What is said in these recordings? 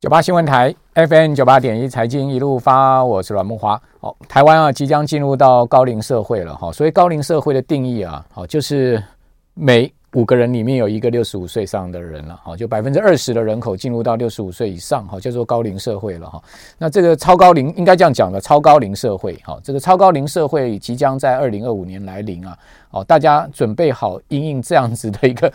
九八新闻台 FM 九八点一财经一路发，我是阮慕驊。好，台湾啊即将进入到高龄社会了哈。所以高龄社会的定义啊，好就是每五个人里面有一个六十五岁以上的人了。好，就百分之二十的人口进入到六十五岁以上，好叫做高龄社会了哈。那这个超高龄应该这样讲的，超高龄社会。好，这个超高龄社会即将在二零二五年来临啊。好，大家准备好应应这样子的一个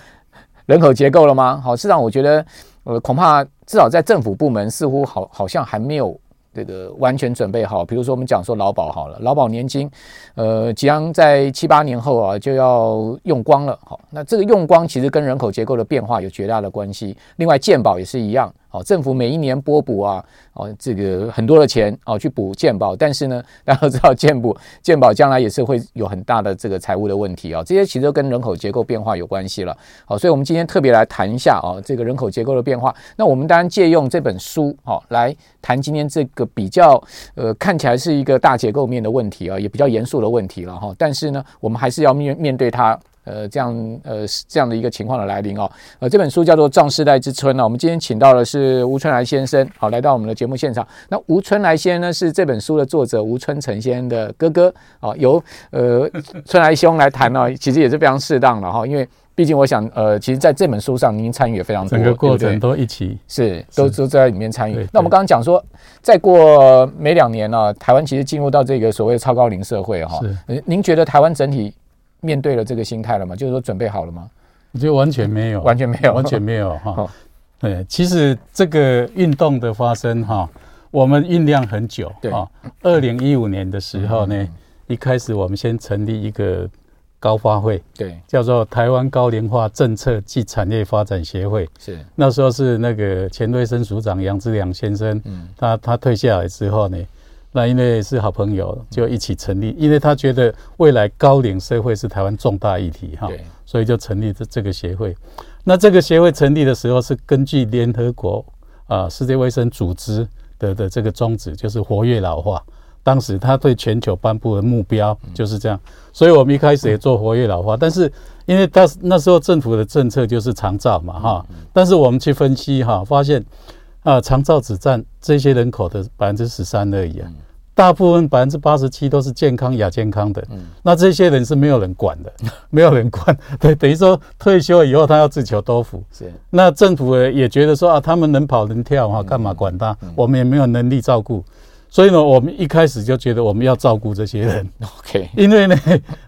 人口结构了吗？好，市场我觉得。呃，恐怕至少在政府部门，似乎好好像还没有这个完全准备好。比如说，我们讲说劳保好了，劳保年金，呃，即将在七八年后啊就要用光了。好，那这个用光其实跟人口结构的变化有绝大的关系。另外，健保也是一样。好，政府每一年拨补啊，哦，这个很多的钱哦，去补健保，但是呢，大家都知道健保健保将来也是会有很大的这个财务的问题啊，这些其实都跟人口结构变化有关系了。好，所以我们今天特别来谈一下啊，这个人口结构的变化。那我们当然借用这本书好来谈今天这个比较呃看起来是一个大结构面的问题啊，也比较严肃的问题了哈。但是呢，我们还是要面面对它。呃，这样呃这样的一个情况的来临哦，呃，这本书叫做《壮世代之春》呢。我们今天请到的是吴春来先生，好，来到我们的节目现场。那吴春来先生呢，是这本书的作者吴春成先生的哥哥，啊，由呃春来兄来谈呢，其实也是非常适当的哈，因为毕竟我想，呃，其实在这本书上您参与也非常多，整个过程都一起是都都在里面参与。那我们刚刚讲说，再过没两年呢，台湾其实进入到这个所谓的超高龄社会哈，是您觉得台湾整体？面对了这个心态了吗？就是说准备好了吗？我觉得完全没有，完全没有，完全没有哈。对，其实这个运动的发生哈，我们酝酿很久。对啊，二零一五年的时候呢，一开始我们先成立一个高发会，对，叫做台湾高龄化政策暨产业发展协会。是那时候是那个前卫生署长杨志良先生，嗯，他他退下来之后呢。那因为是好朋友，就一起成立。因为他觉得未来高龄社会是台湾重大议题哈，所以就成立这这个协会。那这个协会成立的时候是根据联合国啊世界卫生组织的的这个宗旨，就是活跃老化。当时他对全球颁布的目标就是这样，所以我们一开始也做活跃老化。但是因为他那时候政府的政策就是长照嘛哈，但是我们去分析哈，发现。啊，长照只占这些人口的百分之十三而已啊，大部分百分之八十七都是健康亚健康的。那这些人是没有人管的，没有人管。对，等于说退休以后他要自求多福。是。那政府也觉得说啊，他们能跑能跳哈，干嘛管他？我们也没有能力照顾。所以呢，我们一开始就觉得我们要照顾这些人。OK。因为呢，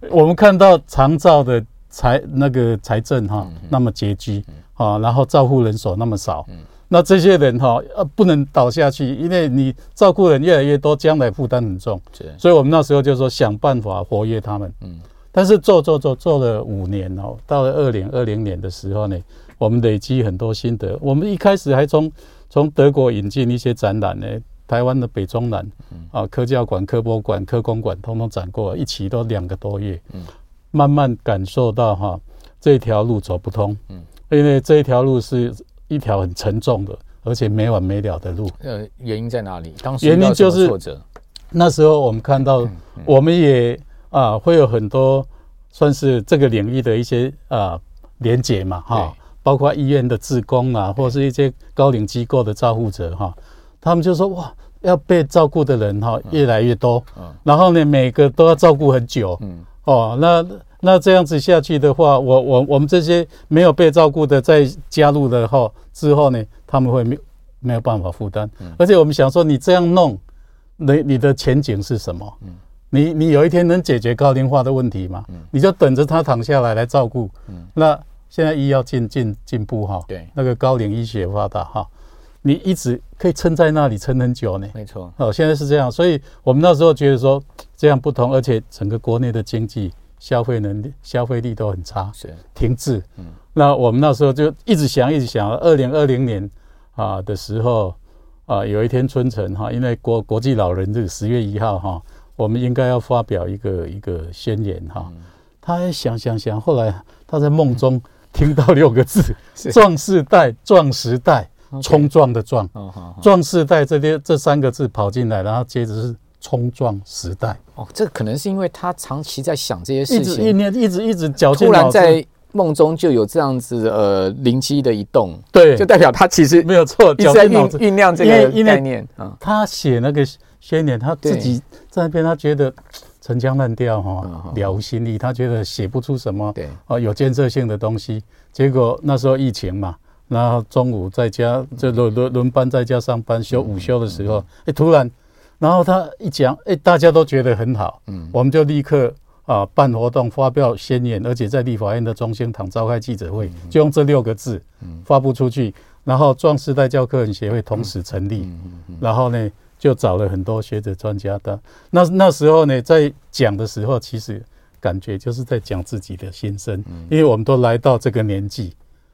我们看到长照的财那个财政哈那么拮据啊，然后照护人手那么少。那这些人哈，呃，不能倒下去，因为你照顾人越来越多，将来负担很重。是，所以我们那时候就说想办法活跃他们。嗯，但是做做做做了五年哦，到了二零二零年的时候呢，我们累积很多心得。我们一开始还从从德国引进一些展览呢，台湾的北中南啊，科教馆、科博馆、科工馆，通通展过，一起都两个多月。嗯，慢慢感受到哈，这条路走不通。嗯，因为这一条路是。一条很沉重的，而且没完没了的路。呃，原因在哪里？当时原因就是那时候我们看到，我们也啊会有很多算是这个领域的一些啊连结嘛哈，包括医院的志工啊，或是一些高龄机构的照护者哈，他们就说哇，要被照顾的人哈越来越多，然后呢每个都要照顾很久，嗯。哦那。那这样子下去的话，我我我们这些没有被照顾的再加入的话之后呢，他们会没没有办法负担。而且我们想说，你这样弄，你你的前景是什么？你你有一天能解决高龄化的问题吗？你就等着他躺下来来照顾。那现在医药进进进步哈，对，那个高龄医学发达哈，你一直可以撑在那里撑很久呢。没错，哦，现在是这样，所以我们那时候觉得说这样不同，而且整个国内的经济。消费能力、消费力都很差，是停滞。嗯，那我们那时候就一直想，一直想。二零二零年啊的时候啊，有一天春晨哈，因为国国际老人日十月一号哈，我们应该要发表一个一个宣言哈。他还想想想，后来他在梦中听到六个字：壮士代、壮时代、冲撞的壮。壮世代这边这三个字跑进来，然后接着是。冲撞时代。哦，这可能是因为他长期在想这些事情，一直一念一直一直绞尽，突然在梦中就有这样子呃灵机的一动，对，就代表他其实没有错，一直在酝酝酿这个概念啊。他写那个宣言，他自己在那边，他觉得陈腔滥调哈，了无新意，他觉得写不出什么对。哦有建设性的东西。结果那时候疫情嘛，然后中午在家就轮轮轮班在家上班，休午休的时候，哎，突然，然后他一讲，哎，大家都觉得很好，嗯，我们就立刻。啊，办活动发表宣言，而且在立法院的中心堂召开记者会，就用这六个字发布出去。然后壮士代教科文协会同时成立，然后呢，就找了很多学者专家的。那那时候呢，在讲的时候，其实感觉就是在讲自己的心声，因为我们都来到这个年纪，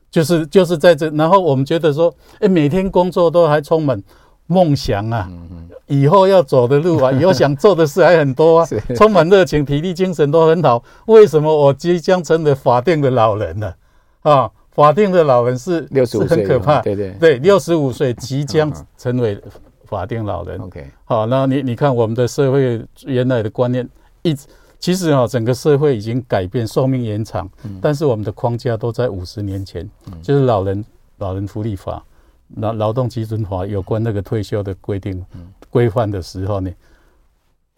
就是就是在这，然后我们觉得说，哎，每天工作都还充满。梦想啊，以后要走的路啊，以后想做的事还很多啊，充满热情，体力精神都很好。为什么我即将成为法定的老人了？啊，法定的老人是六十五岁，很可怕。对对对，六十五岁即将成为法定老人。OK，好，那你你看我们的社会原来的观念，一直其实啊，整个社会已经改变，寿命延长，但是我们的框架都在五十年前，就是老人老人福利法。劳劳动基准法有关那个退休的规定规范的时候呢，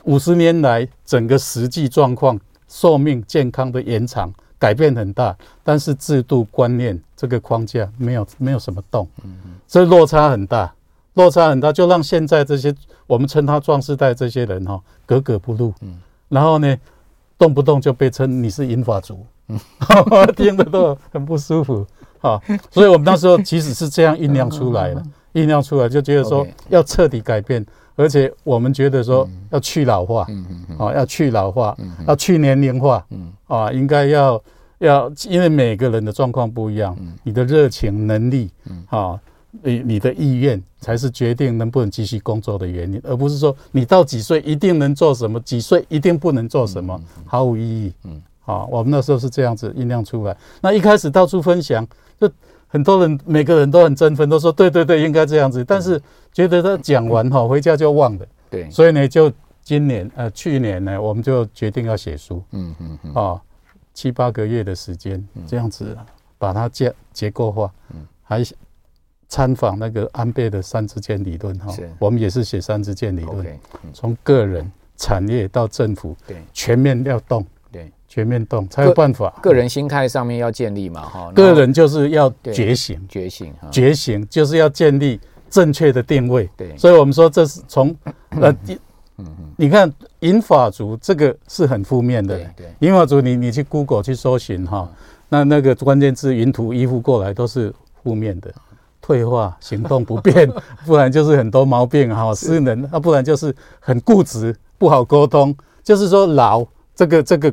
五十年来整个实际状况，寿命健康的延长改变很大，但是制度观念这个框架没有没有什么动，这落差很大，落差很大，就让现在这些我们称他壮世代这些人哈格格不入，然后呢动不动就被称你是银发族，听得都很不舒服。啊，所以我们那时候其实是这样酝酿出来的，酝酿出来就觉得说要彻底改变，而且我们觉得说要去老化，啊，要去老化，要去年龄化，啊，应该要要，因为每个人的状况不一样，你的热情、能力，啊，你你的意愿才是决定能不能继续工作的原因，而不是说你到几岁一定能做什么，几岁一定不能做什么，毫无意义。啊，我们那时候是这样子酝酿出来，那一开始到处分享。就很多人，每个人都很振奋，都说对对对，应该这样子。但是觉得他讲完哈，回家就忘了。对，所以呢，就今年呃，去年呢，我们就决定要写书。嗯嗯嗯。啊，七八个月的时间，这样子把它结结构化。嗯。还参访那个安倍的三支箭理论哈。是。我们也是写三支箭理论。从个人、产业到政府，对，全面要动。全面动才有办法，个人心态上面要建立嘛，哈，个人就是要觉醒，觉醒，觉醒就是要建立正确的定位。对，所以我们说这是从 呃，你看银法族这个是很负面的，对，银发族你你去 Google 去搜寻哈，那那个关键字云图依附过来都是负面的，退化、行动不便，不然就是很多毛病哈，失能，那不然就是很固执，不好沟通，就是说老这个这个。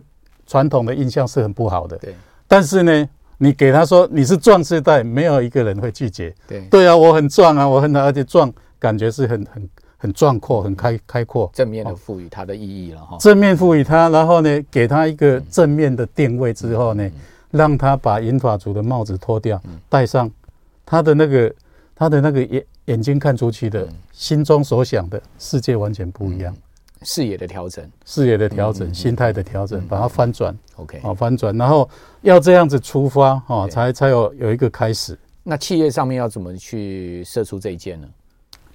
传统的印象是很不好的，对。但是呢，你给他说你是壮世代，没有一个人会拒绝。对，对啊，我很壮啊，我很而且壮，感觉是很很很壮阔、很开开阔。正面的赋予它的意义了哈。正面赋予它，然后呢，给他一个正面的定位之后呢，让他把银发族的帽子脱掉，戴上他的那个他的那个眼眼睛看出去的，心中所想的世界完全不一样。视野的调整，视野的调整，心态的调整，把它翻转，OK，好翻转，然后要这样子出发，哈，才才有有一个开始。那企业上面要怎么去射出这一箭呢？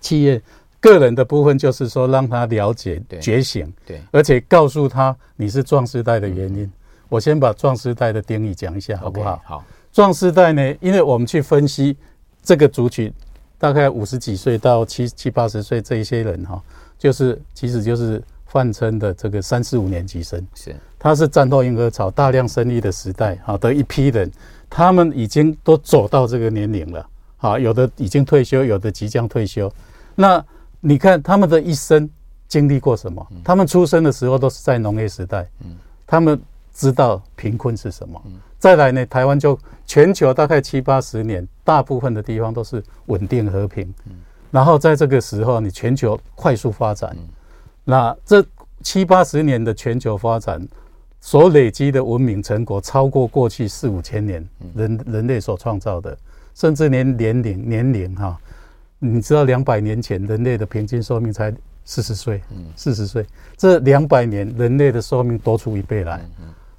企业个人的部分就是说，让他了解觉醒，对，而且告诉他你是壮士代的原因。我先把壮士代的定义讲一下，好不好？好，壮士代呢，因为我们去分析这个族群，大概五十几岁到七七八十岁这一些人，哈。就是，其实就是泛称的这个三四五年级生，是，他是战斗婴儿潮大量生育的时代，好的一批人，他们已经都走到这个年龄了，好，有的已经退休，有的即将退休。那你看他们的一生经历过什么？他们出生的时候都是在农业时代，嗯他们知道贫困是什么。再来呢，台湾就全球大概七八十年，大部分的地方都是稳定和平。然后在这个时候，你全球快速发展，那这七八十年的全球发展所累积的文明成果，超过过去四五千年人人类所创造的，甚至连年龄年龄哈，你知道两百年前人类的平均寿命才四十岁，四十岁，这两百年人类的寿命多出一倍来，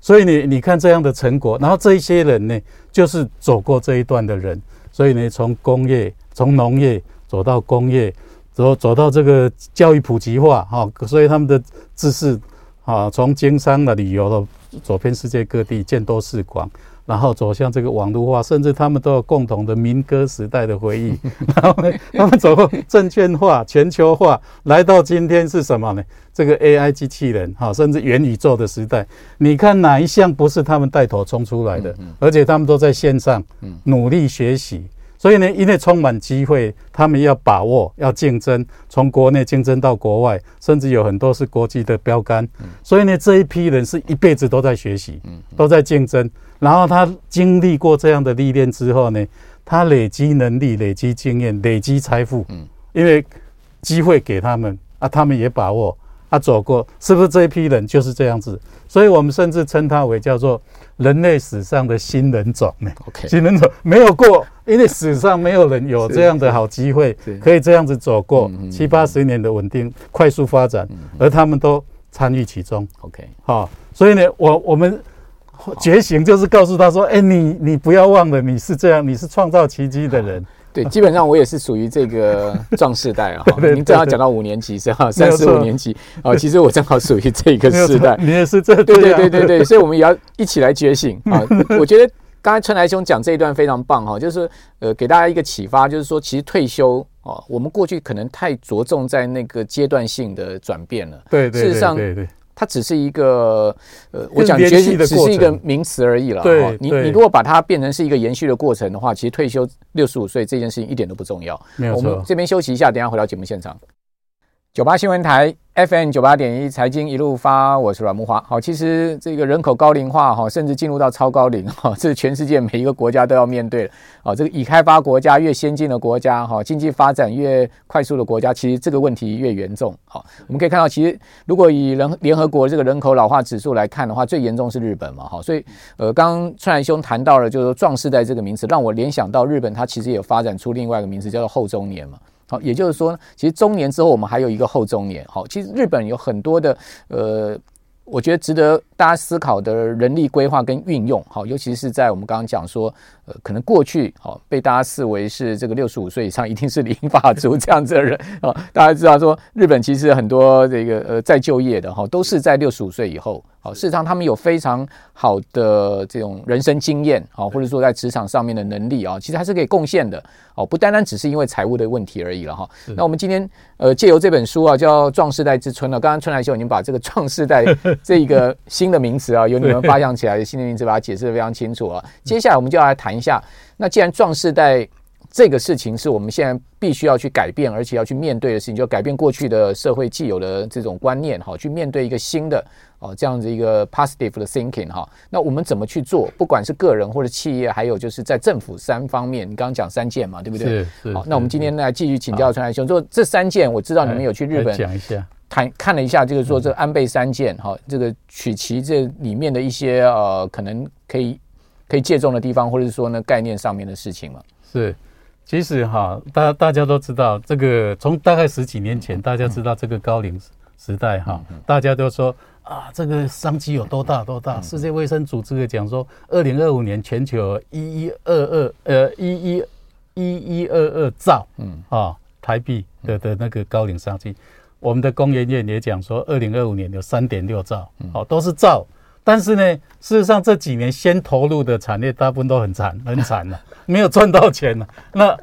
所以你你看这样的成果，然后这一些人呢，就是走过这一段的人，所以呢，从工业、从农业走到工业，走走到这个教育普及化，哈，所以他们的知识，啊，从经商的旅游的走遍世界各地，见多识广。然后走向这个网络化，甚至他们都有共同的民歌时代的回忆。然后呢，他们走过证券化、全球化，来到今天是什么呢？这个 AI 机器人，哈，甚至元宇宙的时代。你看哪一项不是他们带头冲出来的？而且他们都在线上努力学习。所以呢，因为充满机会，他们要把握，要竞争，从国内竞争到国外，甚至有很多是国际的标杆。所以呢，这一批人是一辈子都在学习，嗯都在竞争。然后他经历过这样的历练之后呢，他累积能力、累积经验、累积财富。嗯，因为机会给他们啊，他们也把握啊，走过，是不是这一批人就是这样子？所以我们甚至称他为叫做人类史上的新人种呢。OK，新人种没有过，因为史上没有人有这样的好机会，可以这样子走过七八十年的稳定快速发展，而他们都参与其中。OK，好，所以呢，我我们。觉醒就是告诉他说：“哎、欸，你你不要忘了，你是这样，你是创造奇迹的人。”对，基本上我也是属于这个壮世代啊。您正好讲到五年级是哈，三十五年级啊，其实我正好属于这个世代。你也是这对对对对对，所以我们也要一起来觉醒啊！我觉得刚才春来兄讲这一段非常棒哈，就是呃，给大家一个启发，就是说，其实退休哦，我们过去可能太着重在那个阶段性的转变了。对对，事实上。它只是一个，呃，我讲觉醒只是一个名词而已了。对，你你如果把它变成是一个延续的过程的话，其实退休六十五岁这件事情一点都不重要。没有错。我们这边休息一下，等下回到节目现场。九八新闻台。FM 九八点一财经一路发，我是阮慕驊。好，其实这个人口高龄化哈，甚至进入到超高龄 哈，这是全世界每一个国家都要面对的。啊，这个已开发国家越先进的国家哈，经济发展越快速的国家，其实这个问题越严重。好，我们可以看到，其实如果以人联合国这个人口老化指数来看的话，最严重是日本嘛。哈，所以呃，刚刚春来兄谈到了，就是说壮世代这个名词，让我联想到日本，它其实也发展出另外一个名词，叫做后中年嘛。好，也就是说，其实中年之后，我们还有一个后中年。好，其实日本有很多的呃。我觉得值得大家思考的人力规划跟运用，好，尤其是在我们刚刚讲说，呃，可能过去好被大家视为是这个六十五岁以上一定是银发族这样子的人啊。大家知道说，日本其实很多这个呃在就业的哈，都是在六十五岁以后。好，事实上他们有非常好的这种人生经验，好，或者说在职场上面的能力啊，其实还是可以贡献的。哦，不单单只是因为财务的问题而已了哈。那我们今天呃借由这本书啊，叫《壮世代之春》了。刚刚春来秀已经把这个“壮世代 ”这一个新的名词啊，由你们发扬起来的新的名词，把它解释得非常清楚啊。接下来我们就要来谈一下，那既然“壮士代”这个事情是我们现在必须要去改变，而且要去面对的事情，就改变过去的社会既有的这种观念，哈，去面对一个新的哦这样子一个 positive 的 thinking 哈。那我们怎么去做？不管是个人或者企业，还有就是在政府三方面，你刚刚讲三件嘛，对不对？好，那我们今天呢继续请教陈来兄，说这三件，我知道你们有去日本讲一下，谈看了一下，就是说这安倍三件哈，这个取其这里面的一些呃可能可以可以借重的地方，或者是说呢概念上面的事情嘛。是。其实哈，大大家都知道，这个从大概十几年前，大家知道这个高龄时代哈，大家都说啊，这个商机有多大多大。世界卫生组织也讲说，二零二五年全球一一二二呃一一一一二二兆嗯啊台币的的那个高龄商机。我们的工研院也讲说，二零二五年有三点六兆，哦都是兆。但是呢，事实上这几年先投入的产业大部分都很惨，很惨了，没有赚到钱了。那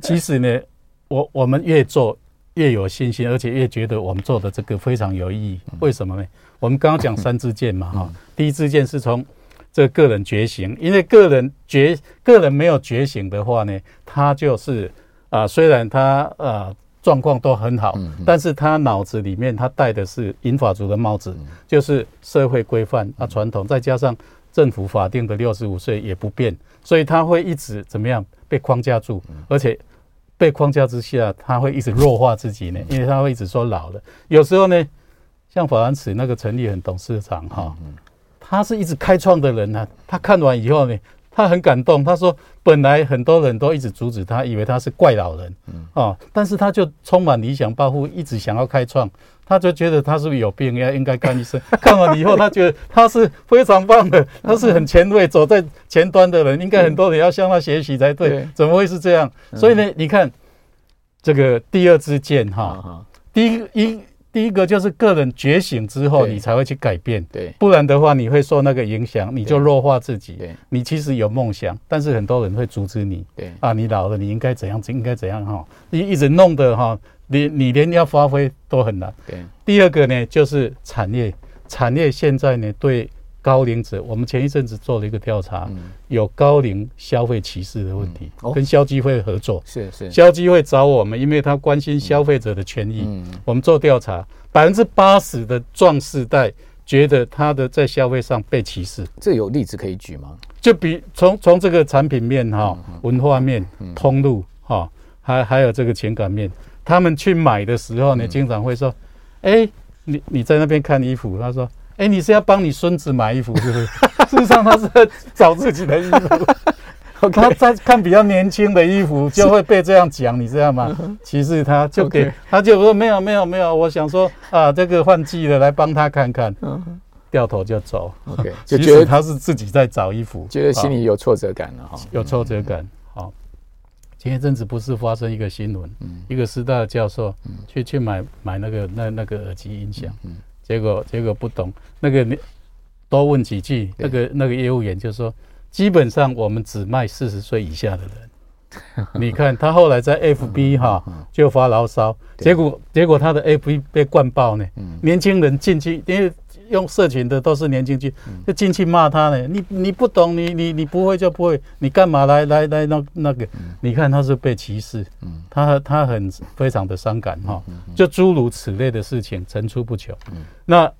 其实呢，我我们越做越有信心，而且越觉得我们做的这个非常有意义。为什么呢？我们刚刚讲三支箭嘛，哈，第一支箭是从这个个人觉醒，因为个人觉个人没有觉醒的话呢，他就是啊、呃，虽然他啊。呃状况都很好，但是他脑子里面他戴的是银发族的帽子，就是社会规范啊传统，再加上政府法定的六十五岁也不变，所以他会一直怎么样被框架住，而且被框架之下，他会一直弱化自己呢，因为他会一直说老了。有时候呢，像法兰茨那个陈立恒董事长哈，他是一直开创的人呢，他看完以后呢。他很感动，他说本来很多人都一直阻止他，以为他是怪老人，嗯啊，但是他就充满理想抱负，一直想要开创，他就觉得他是不是有病，要应该看医生。看完以后，他觉得他是非常棒的，他是很前卫，走在前端的人，应该很多人要向他学习才对，怎么会是这样？所以呢，你看这个第二支箭哈，第一一。第一个就是个人觉醒之后，你才会去改变，对，不然的话你会受那个影响，你就弱化自己。对，你其实有梦想，但是很多人会阻止你。对啊，你老了，你应该怎样？应该怎样？哈，你一直弄得哈，你你连要发挥都很难。对，第二个呢，就是产业，产业现在呢对。高龄者，我们前一阵子做了一个调查，有高龄消费歧视的问题，跟消基会合作，是是，消基会找我们，因为他关心消费者的权益。我们做调查，百分之八十的壮世代觉得他的在消费上被歧视。这有例子可以举吗？就比从从这个产品面哈，文化面、通路哈，还还有这个情感面，他们去买的时候呢，经常会说：“哎，你你在那边看衣服。”他说。哎，你是要帮你孙子买衣服，是不是？事实上，他是在找自己的衣服。他在看比较年轻的衣服，就会被这样讲，你知道吗？其实他就给他就说没有没有没有，我想说啊，这个换季了，来帮他看看，掉头就走。OK，就觉得他是自己在找衣服，觉得心里有挫折感了哈，有挫折感。好，前一阵子不是发生一个新闻，一个师大的教授去去买买那个那那个耳机音响。结果结果不懂，那个你多问几句，那个那个业务员就说，基本上我们只卖四十岁以下的人。你看他后来在 FB 哈就发牢骚，结果结果他的 FB 被灌爆呢。年轻人进去，因为用社群的都是年轻去，就进去骂他呢。你你不懂，你你你不会就不会，你干嘛来来来那那个？你看他是被歧视，他他很非常的伤感哈。就诸如此类的事情层出不穷。那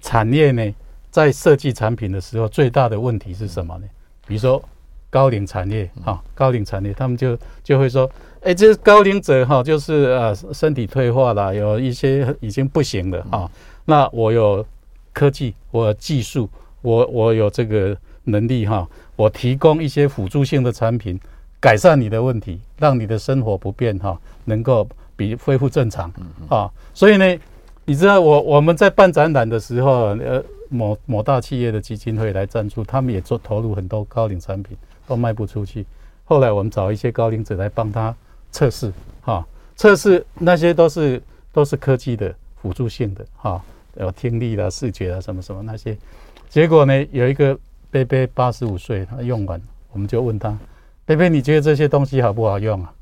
产业呢，在设计产品的时候，最大的问题是什么呢？比如说高龄产业哈，高龄产业他们就就会说，哎，这高龄者哈，就是呃身体退化了，有一些已经不行了哈。那我有科技，我有技术，我我有这个能力哈，我提供一些辅助性的产品，改善你的问题，让你的生活不变哈，能够比恢复正常啊。所以呢。你知道我我们在办展览的时候，呃，某某大企业的基金会来赞助，他们也做投入很多高龄产品，都卖不出去。后来我们找一些高龄者来帮他测试，哈，测试那些都是都是科技的辅助性的，哈，有听力啦、视觉啊什么什么那些。结果呢，有一个贝贝八十五岁，他用完，我们就问他，贝贝你觉得这些东西好不好用啊？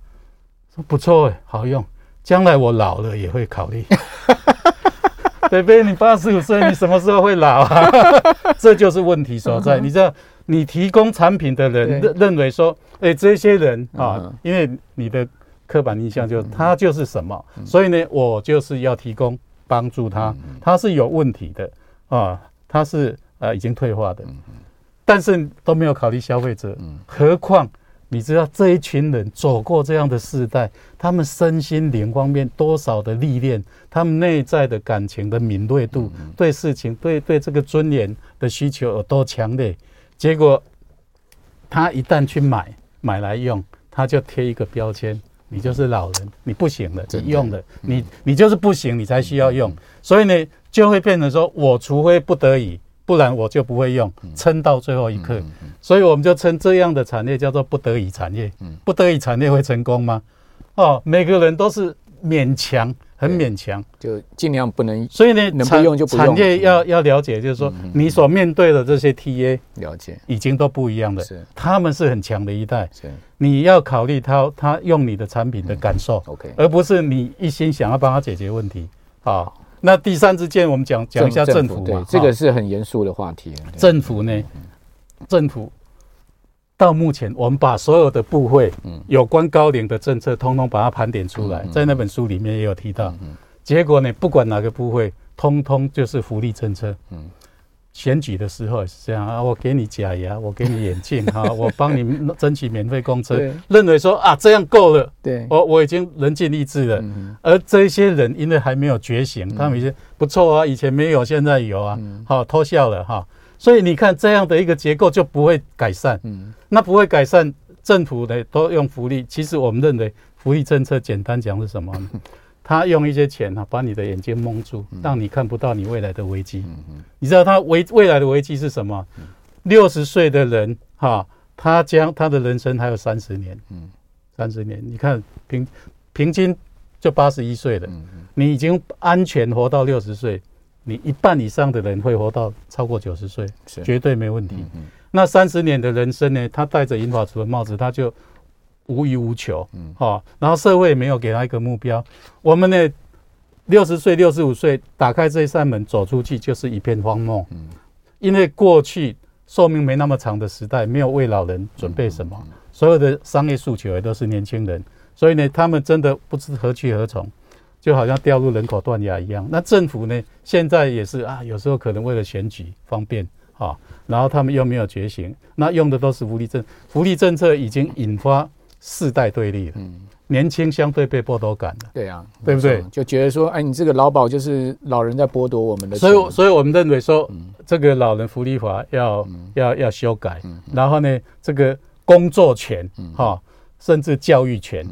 说不错诶，好用，将来我老了也会考虑。贝贝，你八十五岁，你什么时候会老啊？这就是问题所在。你知道，你提供产品的人认认为说，哎，这些人啊，因为你的刻板印象就他就是什么，所以呢，我就是要提供帮助他。他是有问题的啊，他是呃已经退化的，但是都没有考虑消费者，何况。你知道这一群人走过这样的时代，他们身心灵方面多少的历练，他们内在的感情的敏锐度，对事情、对对这个尊严的需求有多强烈？结果他一旦去买买来用，他就贴一个标签：你就是老人，你不行了，你用了，你你就是不行，你才需要用。所以呢，就会变成说我除非不得已。不然我就不会用，撑到最后一刻，所以我们就称这样的产业叫做不得已产业。不得已产业会成功吗？哦，每个人都是勉强，很勉强，就尽量不能。所以呢，能不用就不用。产业要要了解，就是说你所面对的这些 TA，了解已经都不一样了。是，他们是很强的一代。是，你要考虑他他用你的产品的感受，OK，而不是你一心想要帮他解决问题啊。那第三支箭，我们讲讲一下政府嘛，对，这个是很严肃的话题。政府呢，政府到目前，我们把所有的部会，有关高龄的政策，通通把它盘点出来，在那本书里面也有提到。结果呢，不管哪个部会，通通就是福利政策。选举的时候也是这样啊，我给你假牙，我给你眼镜哈，我帮你争取免费公车，认为说啊这样够了，对，我我已经人尽义至了。而这些人因为还没有觉醒，他们已经不错啊，以前没有，现在有啊，好偷笑了哈。所以你看这样的一个结构就不会改善。嗯，那不会改善，政府的都用福利。其实我们认为福利政策简单讲是什么？他用一些钱啊，把你的眼睛蒙住，让你看不到你未来的危机。你知道他未未来的危机是什么？六十岁的人哈，他将他的人生还有三十年。嗯，三十年，你看平平均就八十一岁了。你已经安全活到六十岁，你一半以上的人会活到超过九十岁，绝对没问题。嗯那三十年的人生呢？他戴着银发族的帽子，他就。无欲无求，嗯，好，然后社会也没有给他一个目标。我们呢，六十岁、六十五岁打开这一扇门走出去，就是一片荒漠。嗯，因为过去寿命没那么长的时代，没有为老人准备什么，所有的商业诉求也都是年轻人，所以呢，他们真的不知何去何从，就好像掉入人口断崖一样。那政府呢，现在也是啊，有时候可能为了选举方便，啊，然后他们又没有觉醒，那用的都是福利政，福利政策已经引发。世代对立了，嗯，年轻相对被剥夺感了，对啊，对不对？就觉得说，哎，你这个劳保就是老人在剥夺我们的，所以，所以我们认为说，这个老人福利法要要要修改，然后呢，这个工作权，哈，甚至教育权，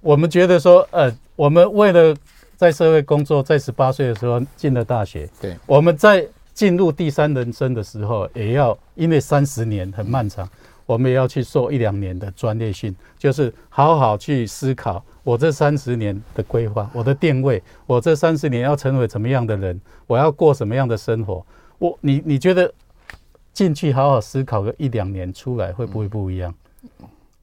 我们觉得说，呃，我们为了在社会工作，在十八岁的时候进了大学，对，我们在进入第三人生的时候，也要因为三十年很漫长。我们也要去受一两年的专业训，就是好好去思考我这三十年的规划，我的定位，我这三十年要成为什么样的人，我要过什么样的生活。我你你觉得进去好好思考个一两年出来会不会不一样？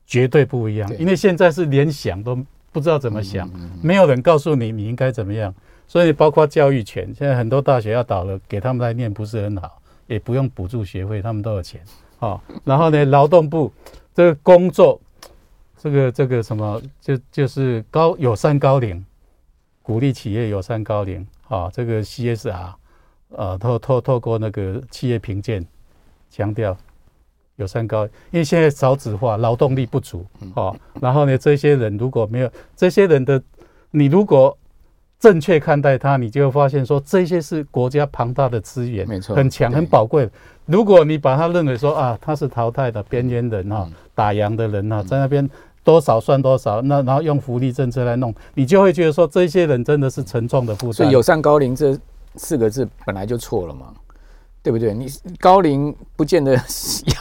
绝对不一样，因为现在是连想都不知道怎么想，没有人告诉你你应该怎么样。所以包括教育权，现在很多大学要倒了，给他们来念不是很好，也不用补助学费，他们都有钱。好，然后呢，劳动部这个工作，这个这个什么，就就是高友善高龄，鼓励企业友善高龄。啊，这个 CSR，呃，透透透过那个企业评鉴，强调友善高，因为现在少子化，劳动力不足。好，然后呢，这些人如果没有这些人的，你如果正确看待他，你就会发现说，这些是国家庞大的资源，没错，很强很宝贵。如果你把他认为说啊，他是淘汰的边缘人哈，打烊的人哈，在那边多少算多少，那然后用福利政策来弄，你就会觉得说这些人真的是沉重的负担。所以有上高龄这四个字本来就错了嘛，对不对？你高龄不见得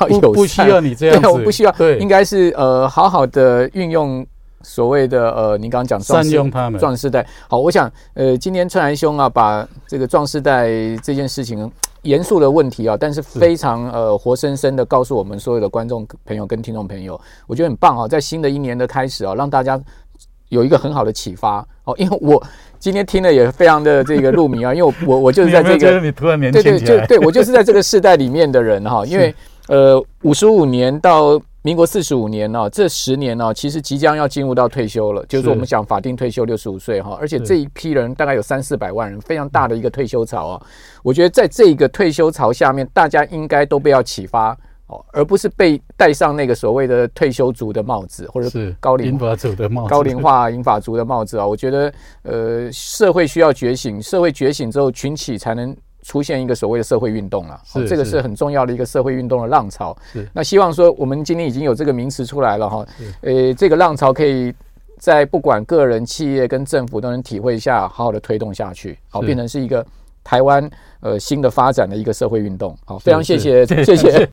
要友善，不需要你这样子，我不需要，对，应该是呃好好的运用所谓的呃，你刚刚讲善用他们壮世代。好，我想呃，今天春兰兄啊，把这个壮世代这件事情。严肃的问题啊，但是非常呃活生生的告诉我们所有的观众朋友跟听众朋友，我觉得很棒啊，在新的一年的开始啊，让大家有一个很好的启发哦。因为我今天听了也非常的这个入迷啊，因为我我我就是在这个，你突然年轻对对就对我就是在这个世代里面的人哈，因为呃五十五年到。民国四十五年呢，这十年呢，其实即将要进入到退休了，就是我们讲法定退休六十五岁哈，而且这一批人大概有三四百万人，非常大的一个退休潮啊。我觉得在这个退休潮下面，大家应该都被要启发哦，而不是被戴上那个所谓的退休族的帽子，或者是高龄族的帽子，高龄化银法族的帽子啊。我觉得呃，社会需要觉醒，社会觉醒之后，群起才能。出现一个所谓的社会运动了，这个是很重要的一个社会运动的浪潮。是，那希望说我们今天已经有这个名词出来了哈，呃，这个浪潮可以在不管个人、企业跟政府都能体会一下，好好的推动下去，好，变成是一个台湾呃新的发展的一个社会运动。好，非常谢谢，谢谢。